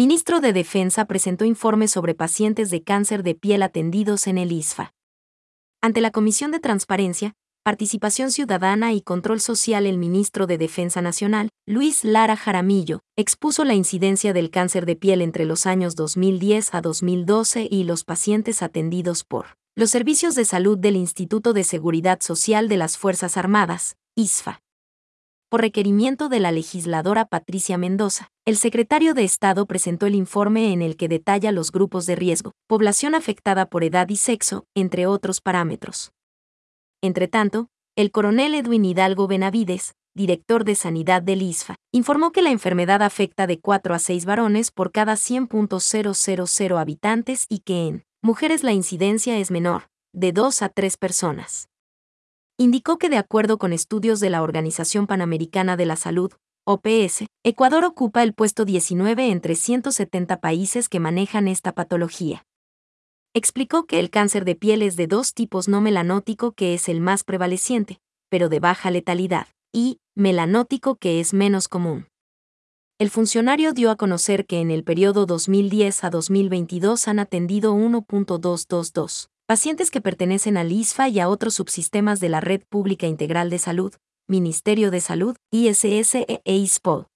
Ministro de Defensa presentó informe sobre pacientes de cáncer de piel atendidos en el ISFA. Ante la Comisión de Transparencia, Participación Ciudadana y Control Social, el ministro de Defensa Nacional, Luis Lara Jaramillo, expuso la incidencia del cáncer de piel entre los años 2010 a 2012 y los pacientes atendidos por los servicios de salud del Instituto de Seguridad Social de las Fuerzas Armadas, ISFA por requerimiento de la legisladora Patricia Mendoza, el secretario de Estado presentó el informe en el que detalla los grupos de riesgo, población afectada por edad y sexo, entre otros parámetros. Entre tanto, el coronel Edwin Hidalgo Benavides, director de Sanidad del ISFA, informó que la enfermedad afecta de 4 a 6 varones por cada 100.000 habitantes y que en mujeres la incidencia es menor, de 2 a 3 personas indicó que de acuerdo con estudios de la Organización Panamericana de la Salud, OPS, Ecuador ocupa el puesto 19 entre 170 países que manejan esta patología. Explicó que el cáncer de piel es de dos tipos no melanótico que es el más prevaleciente, pero de baja letalidad, y melanótico que es menos común. El funcionario dio a conocer que en el periodo 2010 a 2022 han atendido 1.222 pacientes que pertenecen al ISFA y a otros subsistemas de la Red Pública Integral de Salud, Ministerio de Salud, ISS e ISPOL.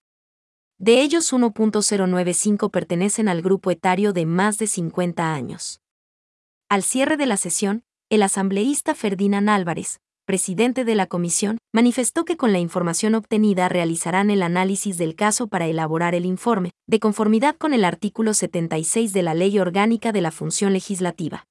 De ellos 1.095 pertenecen al grupo etario de más de 50 años. Al cierre de la sesión, el asambleísta Ferdinand Álvarez, presidente de la comisión, manifestó que con la información obtenida realizarán el análisis del caso para elaborar el informe, de conformidad con el artículo 76 de la Ley Orgánica de la Función Legislativa.